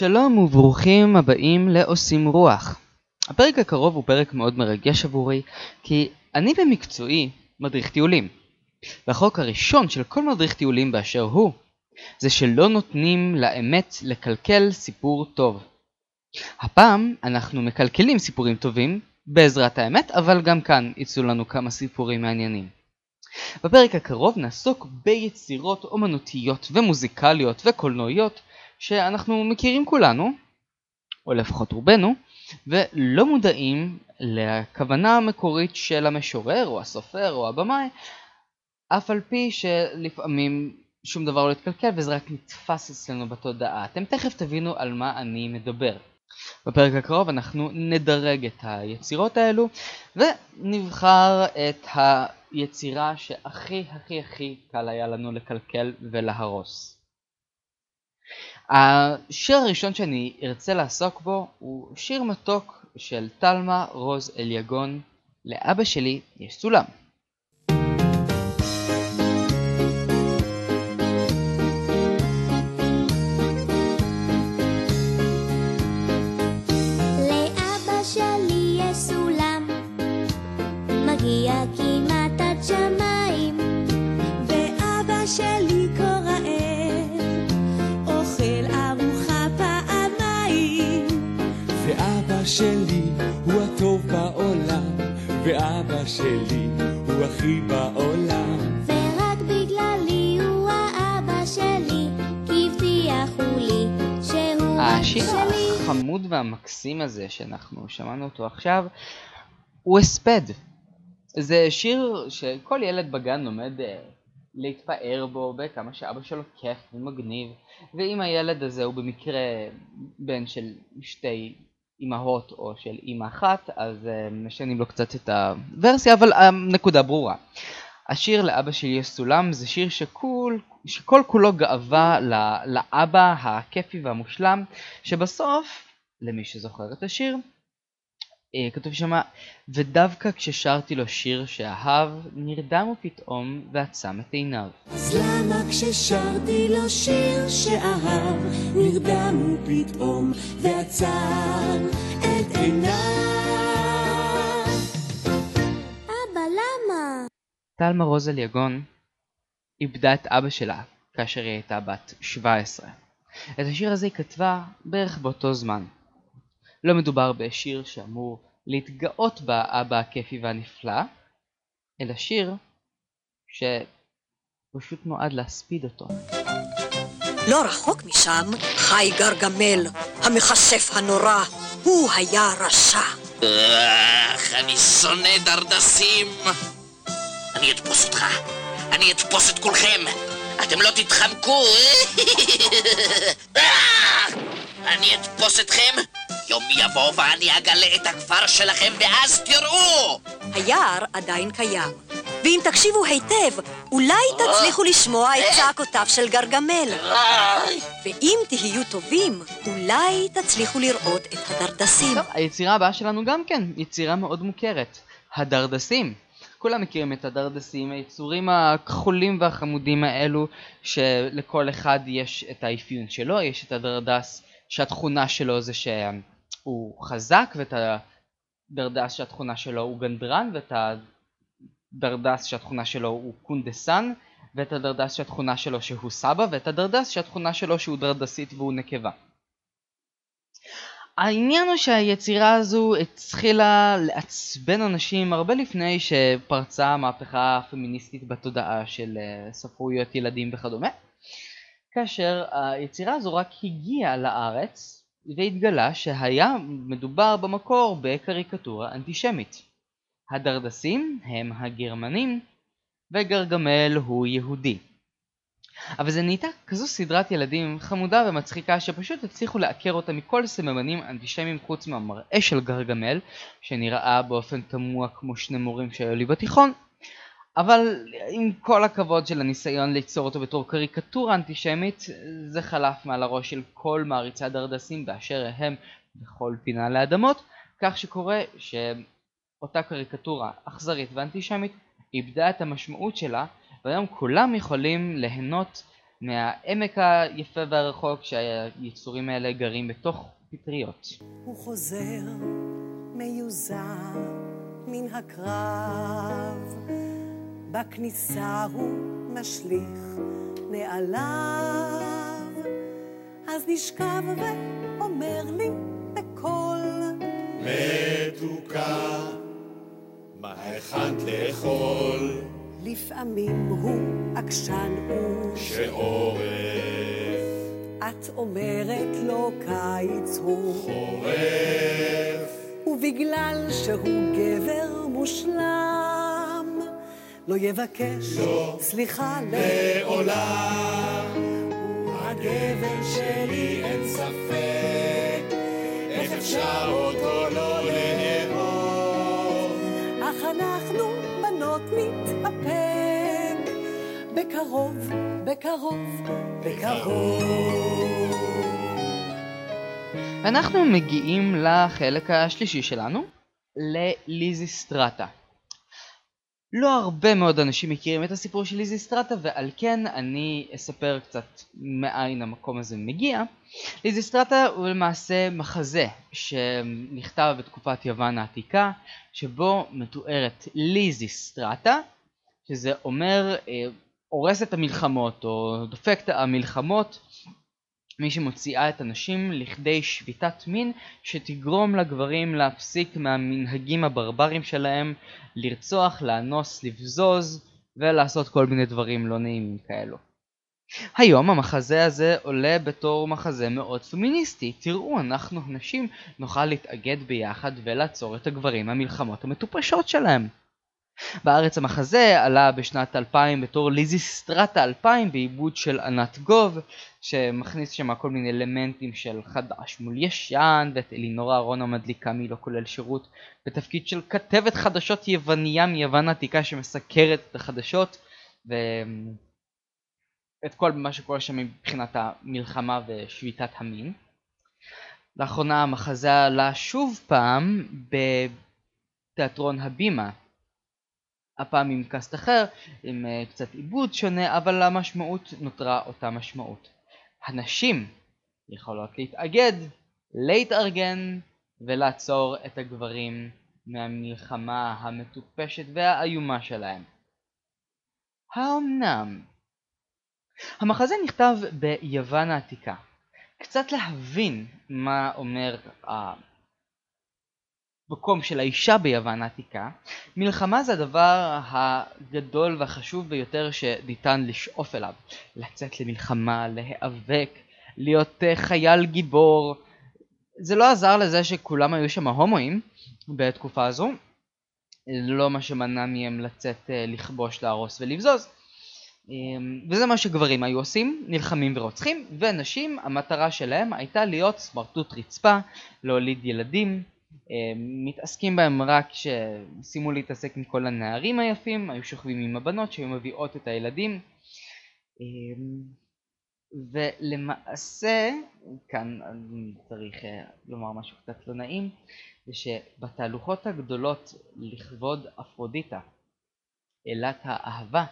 שלום וברוכים הבאים לעושים רוח. הפרק הקרוב הוא פרק מאוד מרגש עבורי, כי אני במקצועי מדריך טיולים. והחוק הראשון של כל מדריך טיולים באשר הוא, זה שלא נותנים לאמת לקלקל סיפור טוב. הפעם אנחנו מקלקלים סיפורים טובים בעזרת האמת, אבל גם כאן יצאו לנו כמה סיפורים מעניינים. בפרק הקרוב נעסוק ביצירות אומנותיות ומוזיקליות וקולנועיות שאנחנו מכירים כולנו, או לפחות רובנו, ולא מודעים לכוונה המקורית של המשורר או הסופר או הבמאי, אף על פי שלפעמים שום דבר לא יתקלקל וזה רק נתפס אצלנו בתודעה. אתם תכף תבינו על מה אני מדבר. בפרק הקרוב אנחנו נדרג את היצירות האלו ונבחר את היצירה שהכי הכי הכי קל היה לנו לקלקל ולהרוס. השיר הראשון שאני ארצה לעסוק בו הוא שיר מתוק של תלמה רוז אליגון לאבא שלי יש סולם. שלי ואבא שלי הוא הכי בעולם. ורק בגללי הוא האבא שלי, כי הבטיחו לי שהוא רק שלי. השיר החמוד והמקסים הזה שאנחנו שמענו אותו עכשיו, הוא הספד. זה שיר שכל ילד בגן לומד אה, להתפאר בו בכמה שאבא שלו כיף ומגניב ואם הילד הזה הוא במקרה בן של שתי אימהות או של אימא אחת, אז uh, משנים לו קצת את הוורסיה, אבל הנקודה ברורה. השיר לאבא שלי יש סולם זה שיר שכול, שכל כולו גאווה לאבא הכיפי והמושלם, שבסוף, למי שזוכר את השיר, אה, כתוב שמה, ודווקא כששרתי לו שיר שאהב, נרדם הוא פתאום ועצם את עיניו. אז למה כששרתי לו שיר שאהב, נרדם הוא פתאום ועצם את עיניו? אבא, למה? תלמה רוזל יגון איבדה את אבא שלה כאשר היא הייתה בת 17. את השיר הזה היא כתבה בערך באותו זמן. לא מדובר בשיר שאמור להתגאות באבא הכיפי והנפלא, אלא שיר שפשוט נועד להספיד אותו. לא רחוק משם חי גרגמל, המכסף הנורא, הוא היה רשע. אך, אני שונא דרדסים. אני אתפוס אותך, אני אתפוס את כולכם. אתם לא תתחמקו. אני אתפוס אתכם יום יבוא ואני אגלה את הכפר שלכם ואז תראו! היער עדיין קיים, ואם תקשיבו היטב, אולי תצליחו לשמוע את צעקותיו של גרגמל. ואם תהיו טובים, אולי תצליחו לראות את הדרדסים. טוב, היצירה הבאה שלנו גם כן, יצירה מאוד מוכרת. הדרדסים. כולם מכירים את הדרדסים, היצורים הכחולים והחמודים האלו, שלכל אחד יש את האפיון שלו, יש את הדרדס שהתכונה שלו זה שהוא חזק ואת הדרדס שהתכונה שלו הוא גנדרן ואת הדרדס שהתכונה שלו הוא קונדסן ואת הדרדס שהתכונה שלו שהוא סבא ואת הדרדס שהתכונה שלו שהוא דרדסית והוא נקבה. העניין הוא שהיצירה הזו התחילה לעצבן אנשים הרבה לפני שפרצה המהפכה הפמיניסטית בתודעה של אה, ספרויות ילדים וכדומה כאשר היצירה הזו רק הגיעה לארץ והתגלה שהיה מדובר במקור בקריקטורה אנטישמית. הדרדסים הם הגרמנים וגרגמל הוא יהודי. אבל זה נהייתה כזו סדרת ילדים חמודה ומצחיקה שפשוט הצליחו לעקר אותה מכל סממנים אנטישמיים חוץ מהמראה של גרגמל שנראה באופן תמוה כמו שני מורים שהיו לי בתיכון אבל עם כל הכבוד של הניסיון ליצור אותו בתור קריקטורה אנטישמית, זה חלף מעל הראש של כל מעריצי הדרדסים באשר הם בכל פינה לאדמות, כך שקורה שאותה קריקטורה אכזרית ואנטישמית איבדה את המשמעות שלה, והיום כולם יכולים ליהנות מהעמק היפה והרחוק שהיצורים האלה גרים בתוך פטריות. הוא חוזר מיוזע מן הקרב, בכניסה הוא משליך נעליו, אז נשכב ואומר לי בקול, מתוקה, מה הכנת לאכול? לפעמים הוא עקשן הוא, שעורף, את אומרת לו קיץ הוא, חורף, ובגלל שהוא גבר מושלם, לא יבקש סליחה לעולם. הגבר שלי אין ספק, איך אפשר אותו לא לאהוב? אך אנחנו בנות נתאפק בקרוב, בקרוב, בקרוב. ואנחנו מגיעים לחלק השלישי שלנו, לליזיסטרטה. לא הרבה מאוד אנשים מכירים את הסיפור של ליזיסטרטה ועל כן אני אספר קצת מאין המקום הזה מגיע. ליזיסטרטה הוא למעשה מחזה שנכתב בתקופת יוון העתיקה שבו מתוארת ליזיסטרטה שזה אומר אה, הורס את המלחמות או דופק את המלחמות מי שמוציאה את הנשים לכדי שביתת מין שתגרום לגברים להפסיק מהמנהגים הברברים שלהם לרצוח, לאנוס, לבזוז ולעשות כל מיני דברים לא נעימים כאלו. היום המחזה הזה עולה בתור מחזה מאוד פמיניסטי. תראו, אנחנו הנשים נוכל להתאגד ביחד ולעצור את הגברים מהמלחמות המטופשות שלהם. בארץ המחזה עלה בשנת 2000 בתור ליזיסטרטה 2000 בעיבוד של ענת גוב שמכניס שם כל מיני אלמנטים של חדש מול ישן ואת אלינורה אהרון המדליקה מלא כולל שירות בתפקיד של כתבת חדשות יווניה מיוון העתיקה שמסקרת את החדשות ואת כל מה שקורה שם מבחינת המלחמה ושביתת המין. לאחרונה המחזה עלה שוב פעם בתיאטרון הבימה הפעם עם קאסט אחר, עם uh, קצת עיבוד שונה, אבל המשמעות נותרה אותה משמעות. הנשים יכולות להתאגד, להתארגן ולעצור את הגברים מהמלחמה המטופשת והאיומה שלהם. האמנם? המחזה נכתב ביוון העתיקה. קצת להבין מה אומר המקום של האישה ביוון העתיקה, מלחמה זה הדבר הגדול והחשוב ביותר שניתן לשאוף אליו. לצאת למלחמה, להיאבק, להיות אה, חייל גיבור. זה לא עזר לזה שכולם היו שם הומואים בתקופה הזו, לא מה שמנע מהם לצאת אה, לכבוש, להרוס ולבזוז. אמ, וזה מה שגברים היו עושים, נלחמים ורוצחים, ונשים, המטרה שלהם הייתה להיות סמרטוט רצפה, להוליד ילדים, מתעסקים בהם רק כשסיימו להתעסק עם כל הנערים היפים, היו שוכבים עם הבנות שהיו מביאות את הילדים. ולמעשה, כאן אני צריך אה, לומר משהו קצת לא נעים, זה שבתהלוכות הגדולות לכבוד אפרודיטה, אלת האהבה,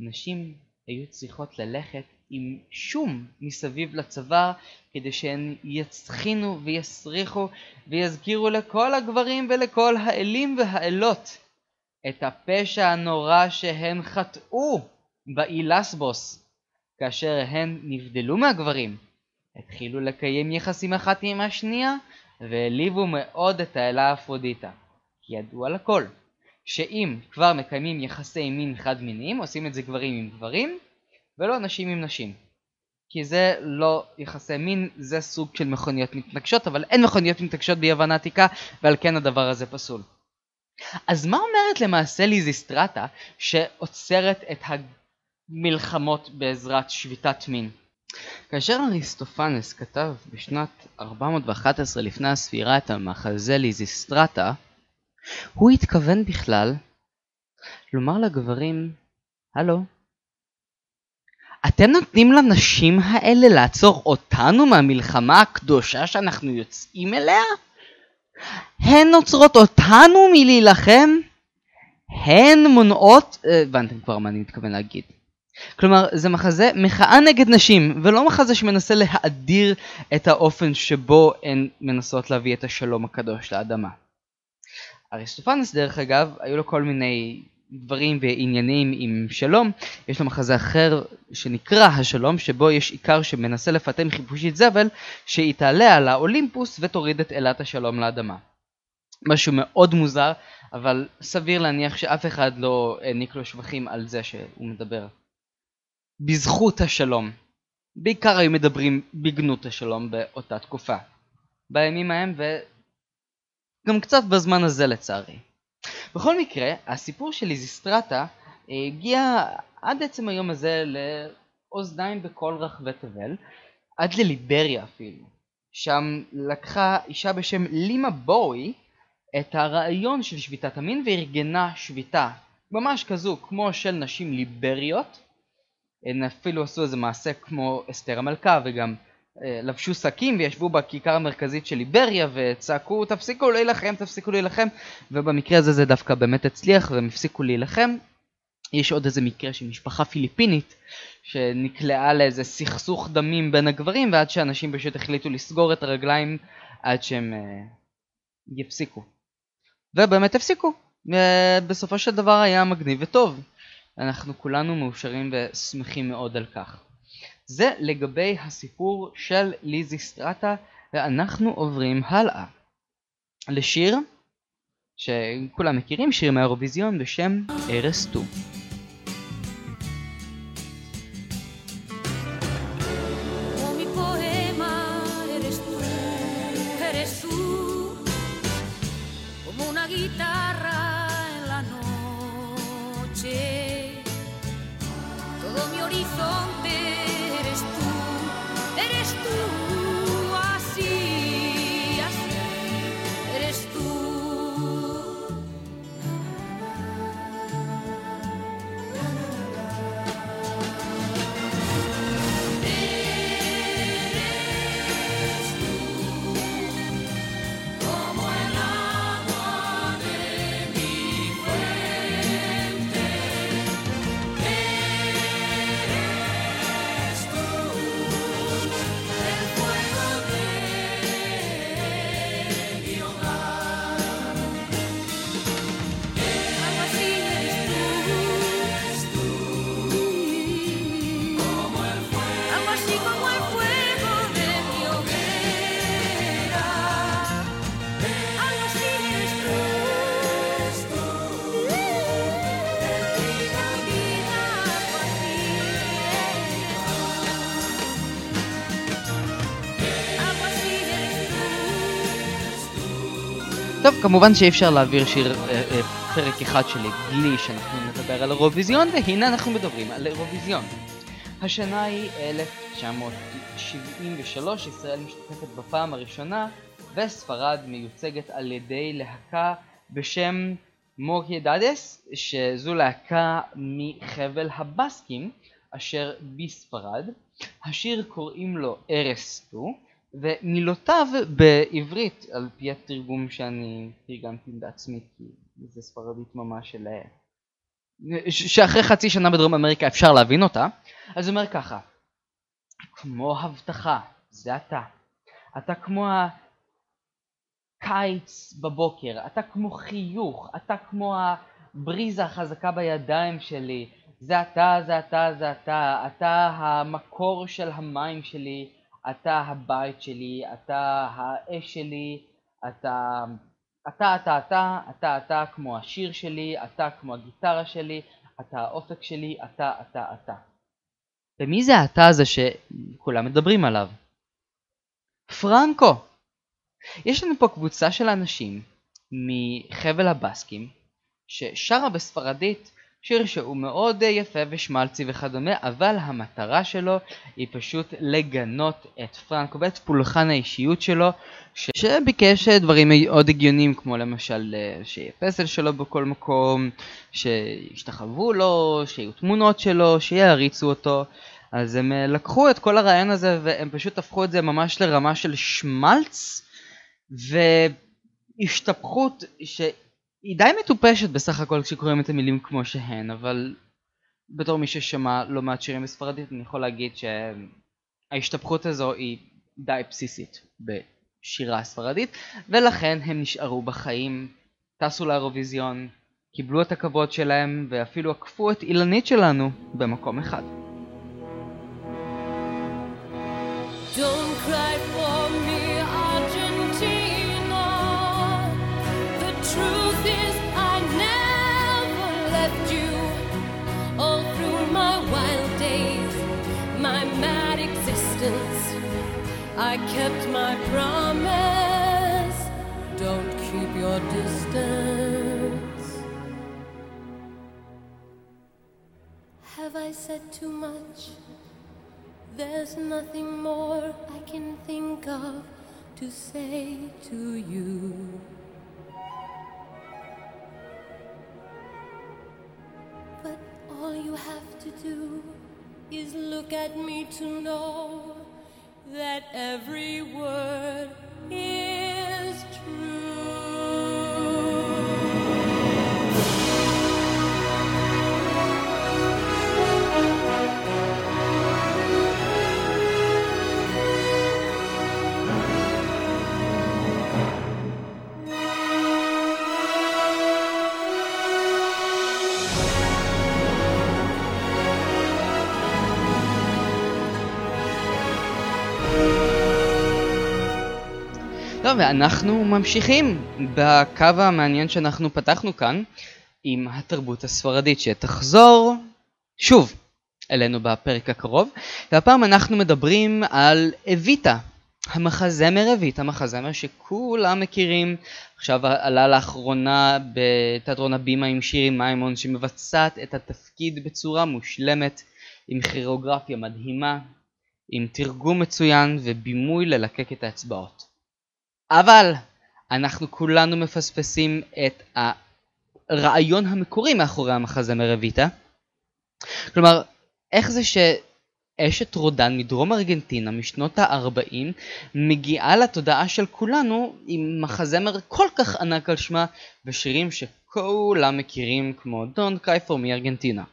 נשים היו צריכות ללכת עם שום מסביב לצוואר כדי שהן יצחינו ויסריחו ויזכירו לכל הגברים ולכל האלים והאלות את הפשע הנורא שהן חטאו באילסבוס כאשר הן נבדלו מהגברים, התחילו לקיים יחסים אחת עם השנייה והעליבו מאוד את האלה אפרודיטה. כי ידעו על הכל, שאם כבר מקיימים יחסי מין חד מיניים, עושים את זה גברים עם גברים, ולא נשים עם נשים. כי זה לא יחסי מין, זה סוג של מכוניות מתנגשות, אבל אין מכוניות מתנגשות ביוון העתיקה, ועל כן הדבר הזה פסול. אז מה אומרת למעשה ליזיסטרטה שעוצרת את המלחמות בעזרת שביתת מין? כאשר אריסטופנס כתב בשנת 411 לפני הספירה את המחזה ליזיסטרטה, הוא התכוון בכלל לומר לגברים, הלו, אתם נותנים לנשים האלה לעצור אותנו מהמלחמה הקדושה שאנחנו יוצאים אליה? הן עוצרות אותנו מלהילחם? הן מונעות... אה, הבנתם כבר מה אני מתכוון להגיד. כלומר, זה מחזה מחאה נגד נשים, ולא מחזה שמנסה להאדיר את האופן שבו הן מנסות להביא את השלום הקדוש לאדמה. אריסטופנס דרך אגב, היו לו כל מיני דברים ועניינים עם שלום, יש לו מחזה אחר שנקרא השלום, שבו יש עיקר שמנסה לפטם חיפושית זבל, שהיא תעלה על האולימפוס ותוריד את אלת השלום לאדמה. משהו מאוד מוזר, אבל סביר להניח שאף אחד לא העניק לו שבחים על זה שהוא מדבר. בזכות השלום. בעיקר היו מדברים בגנות השלום באותה תקופה. בימים ההם וגם קצת בזמן הזה לצערי. בכל מקרה, הסיפור של איזיסטרטה הגיע עד עצם היום הזה לאוזניים בכל רחבי תבל, עד לליבריה אפילו. שם לקחה אישה בשם לימה בואי את הרעיון של שביתת המין וארגנה שביתה ממש כזו כמו של נשים ליבריות. הן אפילו עשו איזה מעשה כמו אסתר המלכה וגם אה, לבשו שקים וישבו בכיכר המרכזית של ליבריה וצעקו תפסיקו להילחם, תפסיקו להילחם ובמקרה הזה זה דווקא באמת הצליח והם הפסיקו להילחם. יש עוד איזה מקרה של משפחה פיליפינית שנקלעה לאיזה סכסוך דמים בין הגברים ועד שאנשים פשוט החליטו לסגור את הרגליים עד שהם אה, יפסיקו. ובאמת הפסיקו. אה, בסופו של דבר היה מגניב וטוב. אנחנו כולנו מאושרים ושמחים מאוד על כך. זה לגבי הסיפור של ליזי סטרטה ואנחנו עוברים הלאה לשיר שכולם מכירים, שיר מהאירוויזיון בשם ארס טו. כמובן שאי אפשר להעביר שיר, אה, אה, פרק אחד שלי בלי שאנחנו נדבר על אירוויזיון, והנה אנחנו מדברים על אירוויזיון. השנה היא 1973, ישראל משתתפת בפעם הראשונה, וספרד מיוצגת על ידי להקה בשם מוסדאדס, שזו להקה מחבל הבסקים, אשר בספרד. השיר קוראים לו Eres tú, ומילותיו בעברית, על פי התרגום שאני תרגמתי בעצמי, כי זה ספרדית ממש של... ש- שאחרי חצי שנה בדרום אמריקה אפשר להבין אותה, אז הוא אומר ככה, כמו הבטחה, זה אתה. אתה כמו הקיץ בבוקר, אתה כמו חיוך, אתה כמו הבריזה החזקה בידיים שלי, זה אתה, זה אתה, זה אתה, אתה המקור של המים שלי, אתה הבית שלי, אתה האש שלי, אתה, אתה, אתה, אתה, אתה, אתה כמו השיר שלי, אתה כמו הגיטרה שלי, אתה האופק שלי, אתה, אתה, אתה. ומי זה האתה הזה שכולם מדברים עליו? פרנקו. יש לנו פה קבוצה של אנשים מחבל הבסקים ששרה בספרדית שיר שהוא מאוד אה, יפה ושמלצי וכדומה, אבל המטרה שלו היא פשוט לגנות את פרנקו ואת פולחן האישיות שלו, ש... שביקש אה, דברים מאוד הגיוניים כמו למשל אה, שיהיה פסל שלו בכל מקום, שישתחוו לו, שיהיו תמונות שלו, שיעריצו אותו. אז הם לקחו את כל הרעיון הזה והם פשוט הפכו את זה ממש לרמה של שמלץ והשתפכות שהיא די מטופשת בסך הכל כשקוראים את המילים כמו שהן, אבל בתור מי ששמע לא מעט שירים בספרדית, אני יכול להגיד שההשתפכות הזו היא די בסיסית בשירה הספרדית, ולכן הם נשארו בחיים, טסו לאירוויזיון, קיבלו את הכבוד שלהם, ואפילו עקפו את אילנית שלנו במקום אחד. Don't cry for me, I kept my promise. Don't keep your distance. Have I said too much? There's nothing more I can think of to say to you. But all you have to do is look at me to know that every word is true. טוב, ואנחנו ממשיכים בקו המעניין שאנחנו פתחנו כאן עם התרבות הספרדית שתחזור שוב אלינו בפרק הקרוב, והפעם אנחנו מדברים על אביטה, המחזמר אביטה, מחזמר שכולם מכירים, עכשיו עלה לאחרונה בתיאטרון הבימה עם שירי מימון שמבצעת את התפקיד בצורה מושלמת, עם כירוגרפיה מדהימה, עם תרגום מצוין ובימוי ללקק את האצבעות. אבל אנחנו כולנו מפספסים את הרעיון המקורי מאחורי המחזמר אביטה. כלומר, איך זה שאשת רודן מדרום ארגנטינה משנות ה-40 מגיעה לתודעה של כולנו עם מחזמר כל כך ענק על שמה ושירים שכולם מכירים כמו Don't Cry for me ארגנטינה.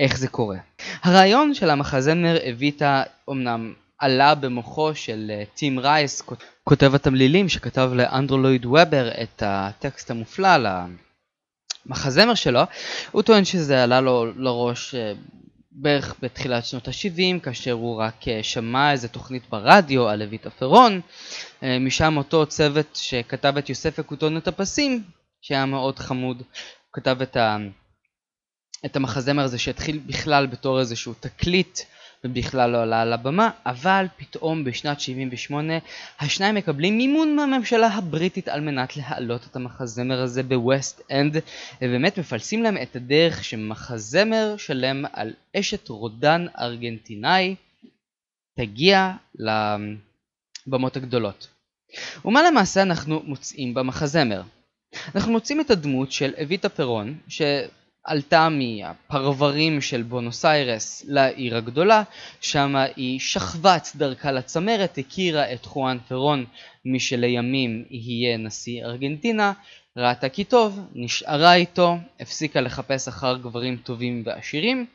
איך זה קורה? הרעיון של המחזמר אביטה אמנם עלה במוחו של אה, טים רייס, כותב התמלילים שכתב לאנדרלויד וובר את הטקסט המופלא למחזמר שלו, הוא טוען שזה עלה לו לראש אה, בערך בתחילת שנות ה-70, כאשר הוא רק אה, שמע איזה תוכנית ברדיו על לויטה פרון, משם אותו צוות שכתב את יוסף וכותונת הפסים, שהיה מאוד חמוד, כתב את, ה... את המחזמר הזה שהתחיל בכלל בתור איזשהו תקליט ובכלל לא עלה על הבמה, אבל פתאום בשנת 78 השניים מקבלים מימון מהממשלה הבריטית על מנת להעלות את המחזמר הזה בווסט אנד, ובאמת מפלסים להם את הדרך שמחזמר שלם על אשת רודן ארגנטינאי תגיע לבמות הגדולות. ומה למעשה אנחנו מוצאים במחזמר? אנחנו מוצאים את הדמות של אביטה פרון, ש... עלתה מהפרברים של בונוס איירס לעיר הגדולה, שם היא שכבה את דרכה לצמרת, הכירה את חואן פרון, מי שלימים יהיה נשיא ארגנטינה, ראתה כי טוב, נשארה איתו, הפסיקה לחפש אחר גברים טובים ועשירים,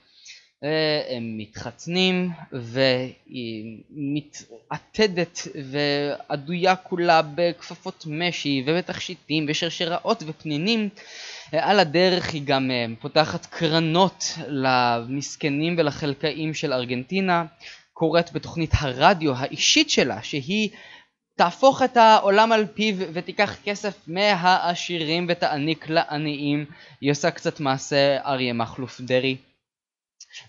הם מתחתנים והיא מתעתדת ועדויה כולה בכפפות משי ובתכשיטים ושרשראות ופנינים. על הדרך היא גם אה, פותחת קרנות למסכנים ולחלקאים של ארגנטינה, קוראת בתוכנית הרדיו האישית שלה שהיא תהפוך את העולם על פיו ותיקח כסף מהעשירים ותעניק לעניים. היא עושה קצת מעשה אריה מכלוף דרעי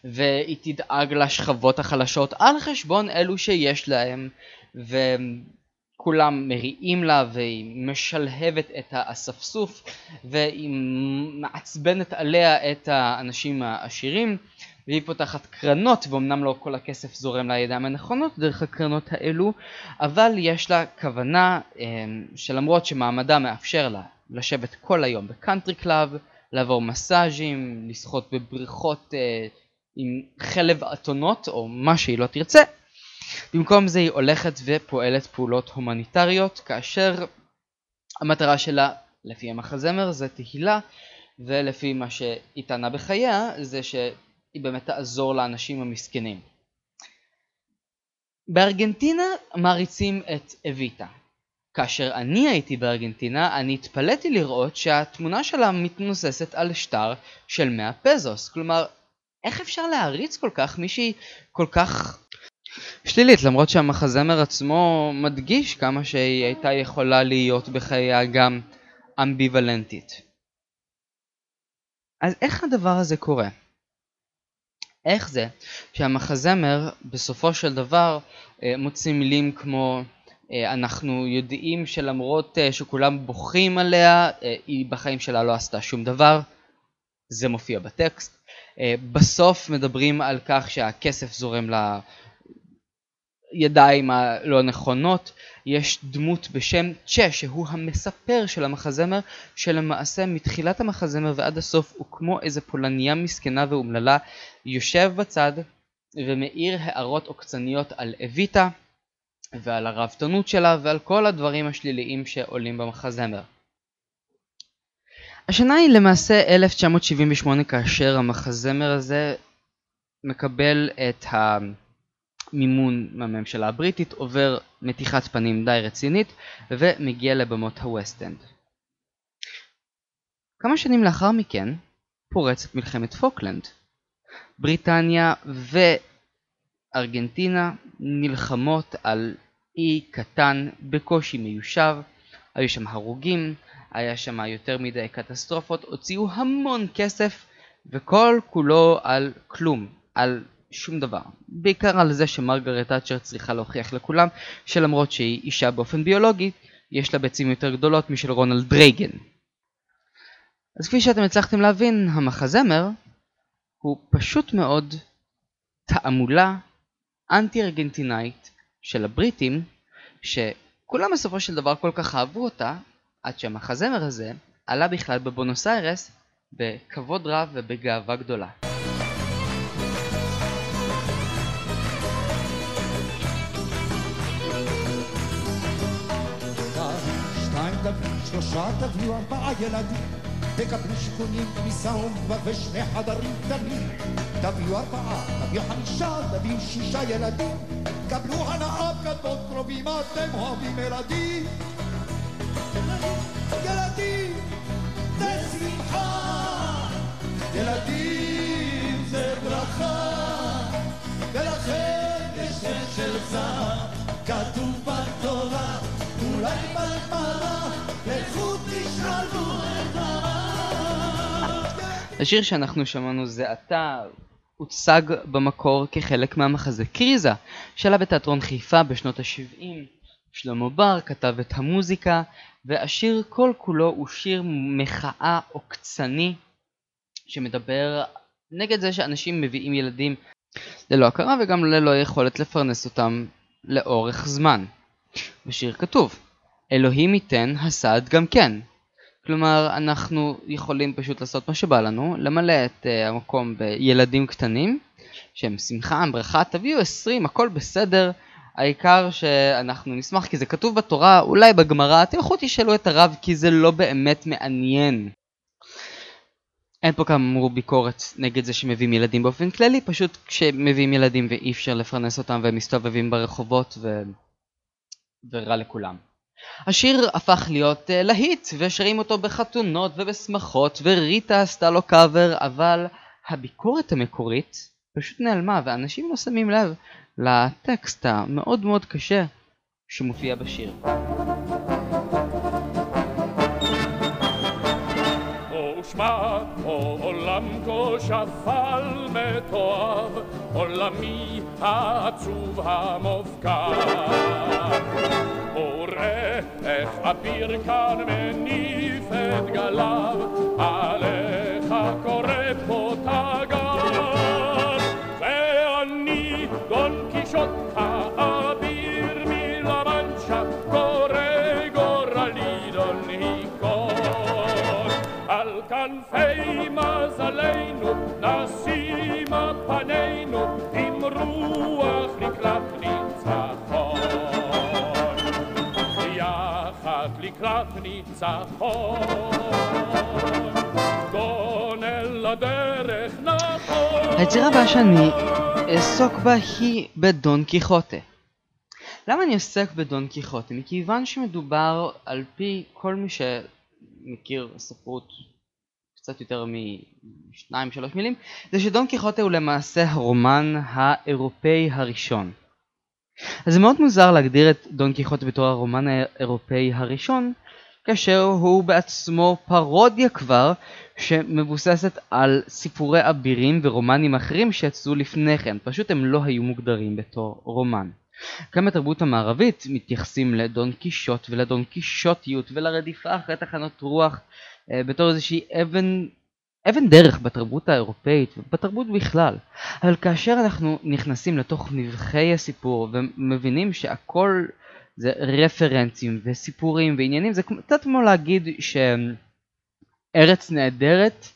והיא תדאג לשכבות החלשות על חשבון אלו שיש להם ו... כולם מריעים לה והיא משלהבת את האספסוף והיא מעצבנת עליה את האנשים העשירים והיא פותחת קרנות ואומנם לא כל הכסף זורם לידיים הנכונות דרך הקרנות האלו אבל יש לה כוונה אה, שלמרות שמעמדה מאפשר לה לשבת כל היום ב country club, לעבור מסאז'ים, לשחות בבריכות אה, עם חלב אתונות או מה שהיא לא תרצה במקום זה היא הולכת ופועלת פעולות הומניטריות כאשר המטרה שלה לפי המחזמר זה תהילה ולפי מה שהיא טענה בחייה זה היא באמת תעזור לאנשים המסכנים. בארגנטינה מעריצים את אביטה. כאשר אני הייתי בארגנטינה, אני התפלאתי לראות שהתמונה שלה מתנוססת על שטר של 100 פזוס. כלומר, איך אפשר להעריץ כל כך מישהי כל כך שלילית, למרות שהמחזמר עצמו מדגיש כמה שהיא הייתה יכולה להיות בחייה גם אמביוולנטית. אז איך הדבר הזה קורה? איך זה שהמחזמר בסופו של דבר אה, מוציא מילים כמו אה, אנחנו יודעים שלמרות אה, שכולם בוכים עליה, היא בחיים שלה לא עשתה שום דבר, זה מופיע בטקסט. בסוף מדברים על כך שהכסף זורם לידיים הלא נכונות. יש דמות בשם צ'ה שהוא המספר של המחזמר שלמעשה מתחילת המחזמר ועד הסוף הוא כמו איזה פולניה מסכנה ואומללה יושב בצד ומאיר הערות עוקצניות על אביטה ועל הרהבתנות שלה ועל כל הדברים השליליים שעולים במחזמר. השנה היא למעשה 1978 כאשר המחזמר הזה מקבל את המימון מהממשלה הבריטית, עובר מתיחת פנים די רצינית ומגיע לבמות הווסט-אנד. כמה שנים לאחר מכן פורצת מלחמת פוקלנד. בריטניה וארגנטינה נלחמות על אי קטן בקושי מיושב, היו שם הרוגים, היה שם יותר מדי קטסטרופות, הוציאו המון כסף וכל כולו על כלום, על שום דבר. בעיקר על זה שמרגרט תאצ'ר צריכה להוכיח לכולם שלמרות שהיא אישה באופן ביולוגי, יש לה ביצים יותר גדולות משל רונלד רייגן. אז כפי שאתם הצלחתם להבין, המחזמר הוא פשוט מאוד תעמולה אנטי-ארגנטינאית של הבריטים, שכולם בסופו של דבר כל כך אהבו אותה, עד שהמחזמר הזה עלה בכלל בבונוס איירס בכבוד רב ובגאווה גדולה. שלושה תביאו ארבעה ילדים תקבלו שיכונים, כניסה ומבה ושני חדרים קטנים. תביאו ארבעה, תביאו חמישה, תביאו שישה ילדים. קבלו הנאה כתות קרובים, אתם אוהבים ילדים. השיר שאנחנו שמענו זה עתה הוצג במקור כחלק מהמחזה קריזה שעלה בתיאטרון חיפה בשנות ה-70. שלמה בר כתב את המוזיקה והשיר כל כולו הוא שיר מחאה עוקצני שמדבר נגד זה שאנשים מביאים ילדים ללא הכרה וגם ללא יכולת לפרנס אותם לאורך זמן. בשיר כתוב אלוהים ייתן הסעד גם כן כלומר, אנחנו יכולים פשוט לעשות מה שבא לנו, למלא את uh, המקום בילדים קטנים, שהם שמחה, ברכה, תביאו 20, הכל בסדר, העיקר שאנחנו נשמח כי זה כתוב בתורה, אולי בגמרא, תלכו תשאלו את הרב כי זה לא באמת מעניין. אין פה כאמור ביקורת נגד זה שמביאים ילדים באופן כללי, פשוט כשמביאים ילדים ואי אפשר לפרנס אותם והם מסתובבים ברחובות ו... ורע לכולם. השיר הפך להיות uh, להיט, ושרים אותו בחתונות ובשמחות, וריטה עשתה לו קאבר, אבל הביקורת המקורית פשוט נעלמה, ואנשים לא שמים לב לטקסט המאוד מאוד קשה שמופיע בשיר. שמע, עולם כה מתועב, עולמי העצוב המופקר. וראה איך אביר כאן מניף את גליו, עליך קורא פה תגר. דון קישוט האביר מלמנשה, קורא גורלי דון היכון. על כנפי מזלנו נשימה פנינו עם רוח נקלט ניצחון. לקראת ניצחון. לדרך נכון. היצירה הבאה שאני אעסוק בה היא בדון קיחוטה. למה אני עוסק בדון קיחוטה? מכיוון שמדובר על פי כל מי שמכיר ספרות קצת יותר משניים שלוש מילים, זה שדון קיחוטה הוא למעשה הרומן האירופאי הראשון. אז זה מאוד מוזר להגדיר את דון קיחוטה בתור הרומן האירופאי הראשון, כאשר הוא בעצמו פרודיה כבר שמבוססת על סיפורי אבירים ורומנים אחרים שיצאו לפני כן, פשוט הם לא היו מוגדרים בתור רומן. גם בתרבות המערבית מתייחסים לדון קישוט ולדון קישוטיות ולרדיפה אחרי תחנות רוח אה, בתור איזושהי אבן, אבן דרך בתרבות האירופאית ובתרבות בכלל. אבל כאשר אנחנו נכנסים לתוך נבחי הסיפור ומבינים שהכל זה רפרנסים וסיפורים ועניינים, זה קצת כמו להגיד שארץ נהדרת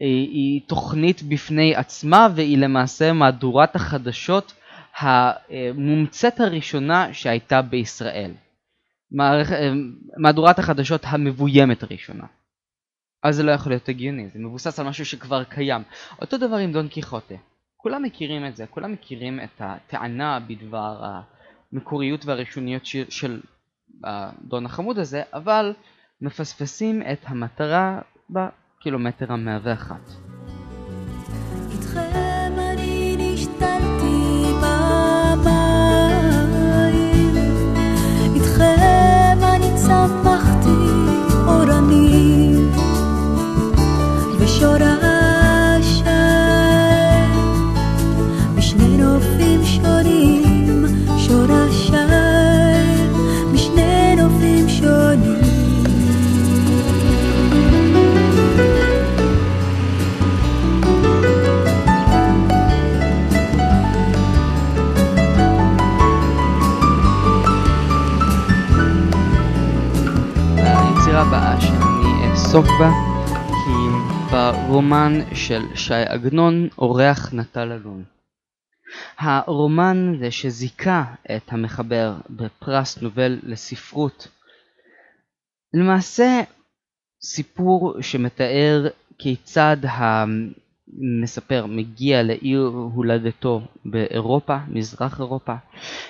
היא, היא תוכנית בפני עצמה והיא למעשה מהדורת החדשות המומצאת הראשונה שהייתה בישראל. מהדורת החדשות המבוימת הראשונה. אז זה לא יכול להיות הגיוני, זה מבוסס על משהו שכבר קיים. אותו דבר עם דון קיחוטה. כולם מכירים את זה, כולם מכירים את הטענה בדבר המקוריות והראשוניות של, של הדון החמוד הזה, אבל מפספסים את המטרה בקילומטר המאה ואחת. איתכם צמחתי אורנים, ושורשיי אעסוק בה היא ברומן של ש"י עגנון, אורח נטל אלון. הרומן זה שזיכה את המחבר בפרס נובל לספרות. למעשה סיפור שמתאר כיצד המספר מגיע לעיר הולדתו באירופה, מזרח אירופה,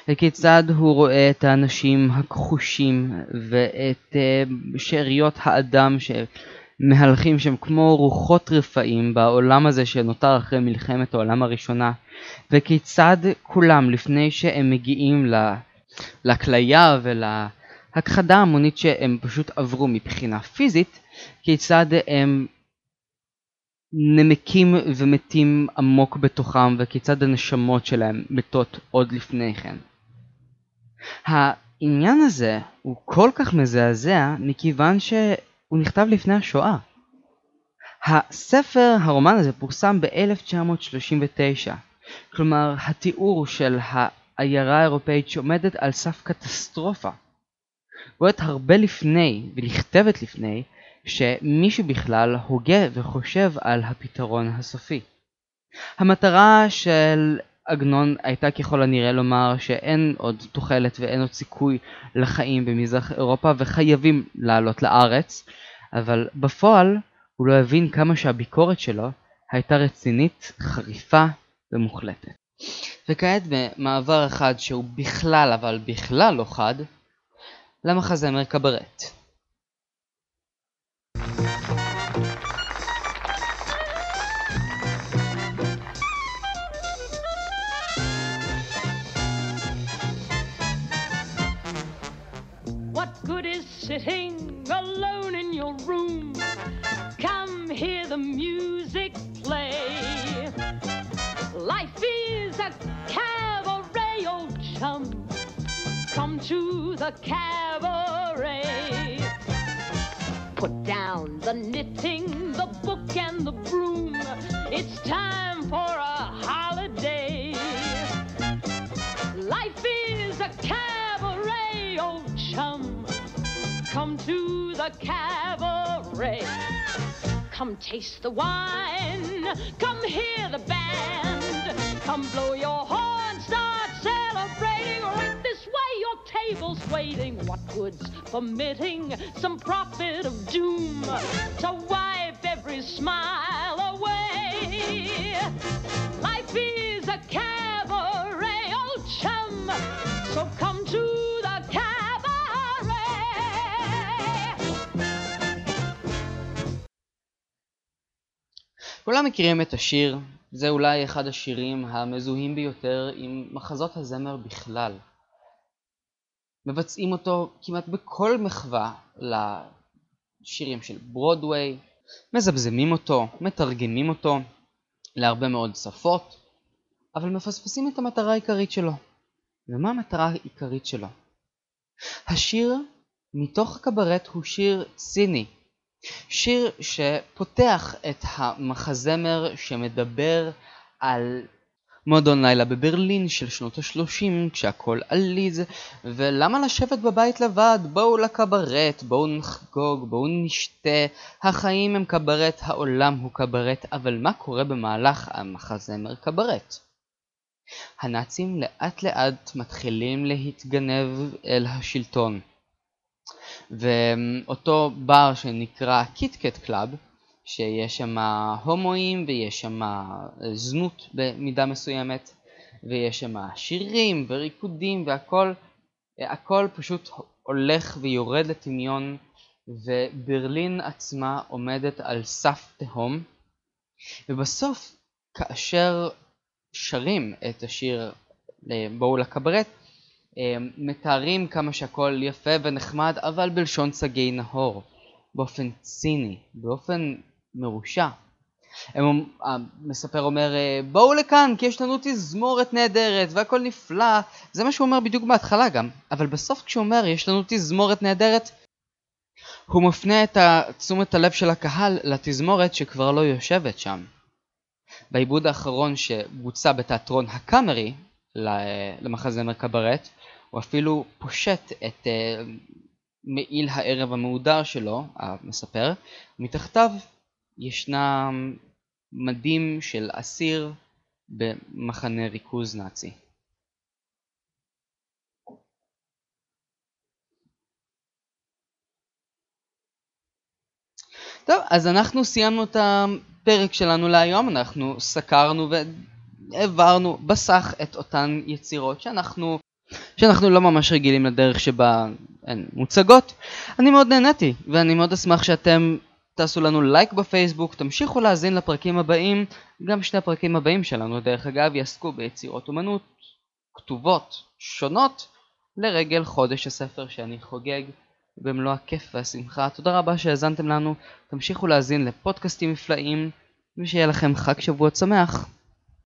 וכיצד הוא רואה את האנשים הכחושים ואת אה, שאריות האדם שמהלכים שם כמו רוחות רפאים בעולם הזה שנותר אחרי מלחמת העולם הראשונה, וכיצד כולם לפני שהם מגיעים לכליה ולהכחדה ההמונית שהם פשוט עברו מבחינה פיזית, כיצד הם נמקים ומתים עמוק בתוכם וכיצד הנשמות שלהם מתות עוד לפני כן. העניין הזה הוא כל כך מזעזע מכיוון שהוא נכתב לפני השואה. הספר, הרומן הזה פורסם ב-1939, כלומר התיאור של העיירה האירופאית שעומדת על סף קטסטרופה. בועט הרבה לפני ונכתבת לפני שמישהו בכלל הוגה וחושב על הפתרון הסופי. המטרה של עגנון הייתה ככל הנראה לומר שאין עוד תוחלת ואין עוד סיכוי לחיים במזרח אירופה וחייבים לעלות לארץ, אבל בפועל הוא לא הבין כמה שהביקורת שלו הייתה רצינית, חריפה ומוחלטת. וכעת במעבר אחד שהוא בכלל אבל בכלל לא חד, למחזמר קברט. Is cabaret, old chum. Come to the cabaret. Put down the knitting, the book, and the broom. It's time for a holiday. Life is a cabaret, old chum. Come to the cabaret. Come taste the wine. Come hear the band. Come blow your horn. Start celebrating. Right this way, your table's waiting. What good's permitting some prophet of doom to wipe every smile כולם מכירים את השיר, זה אולי אחד השירים המזוהים ביותר עם מחזות הזמר בכלל. מבצעים אותו כמעט בכל מחווה לשירים של ברודוויי, מזמזמים אותו, מתרגמים אותו להרבה מאוד שפות, אבל מפספסים את המטרה העיקרית שלו. ומה המטרה העיקרית שלו? השיר מתוך הקברט הוא שיר ציני, שיר שפותח את המחזמר שמדבר על מועדון לילה בברלין של שנות ה-30 כשהכל עליז ולמה לשבת בבית לבד? בואו לקברט, בואו נחגוג, בואו נשתה, החיים הם קברט, העולם הוא קברט, אבל מה קורה במהלך המחזמר קברט? הנאצים לאט לאט מתחילים להתגנב אל השלטון. ואותו בר שנקרא קיטקט קלאב, שיש שם הומואים ויש שם זנות במידה מסוימת, ויש שם שירים וריקודים והכל, הכל פשוט הולך ויורד לטמיון, וברלין עצמה עומדת על סף תהום, ובסוף כאשר שרים את השיר בואו לקברט, מתארים כמה שהכל יפה ונחמד, אבל בלשון סגי נהור, באופן ציני, באופן מרושע. הם, המספר אומר, בואו לכאן כי יש לנו תזמורת נהדרת והכל נפלא, זה מה שהוא אומר בדיוק בהתחלה גם, אבל בסוף כשהוא אומר יש לנו תזמורת נהדרת, הוא מפנה את תשומת הלב של הקהל לתזמורת שכבר לא יושבת שם. בעיבוד האחרון שבוצע בתיאטרון הקאמרי למחזמר קברט, הוא אפילו פושט את uh, מעיל הערב המהודר שלו, המספר, מתחתיו ישנם מדים של אסיר במחנה ריכוז נאצי. טוב, אז אנחנו סיימנו את הפרק שלנו להיום, אנחנו סקרנו והעברנו בסך את אותן יצירות שאנחנו שאנחנו לא ממש רגילים לדרך שבה הן מוצגות. אני מאוד נהניתי, ואני מאוד אשמח שאתם תעשו לנו לייק בפייסבוק, תמשיכו להאזין לפרקים הבאים, גם שני הפרקים הבאים שלנו דרך אגב יעסקו ביצירות אומנות כתובות שונות לרגל חודש הספר שאני חוגג במלוא הכיף והשמחה. תודה רבה שהאזנתם לנו, תמשיכו להאזין לפודקאסטים נפלאים, ושיהיה לכם חג שבועות שמח.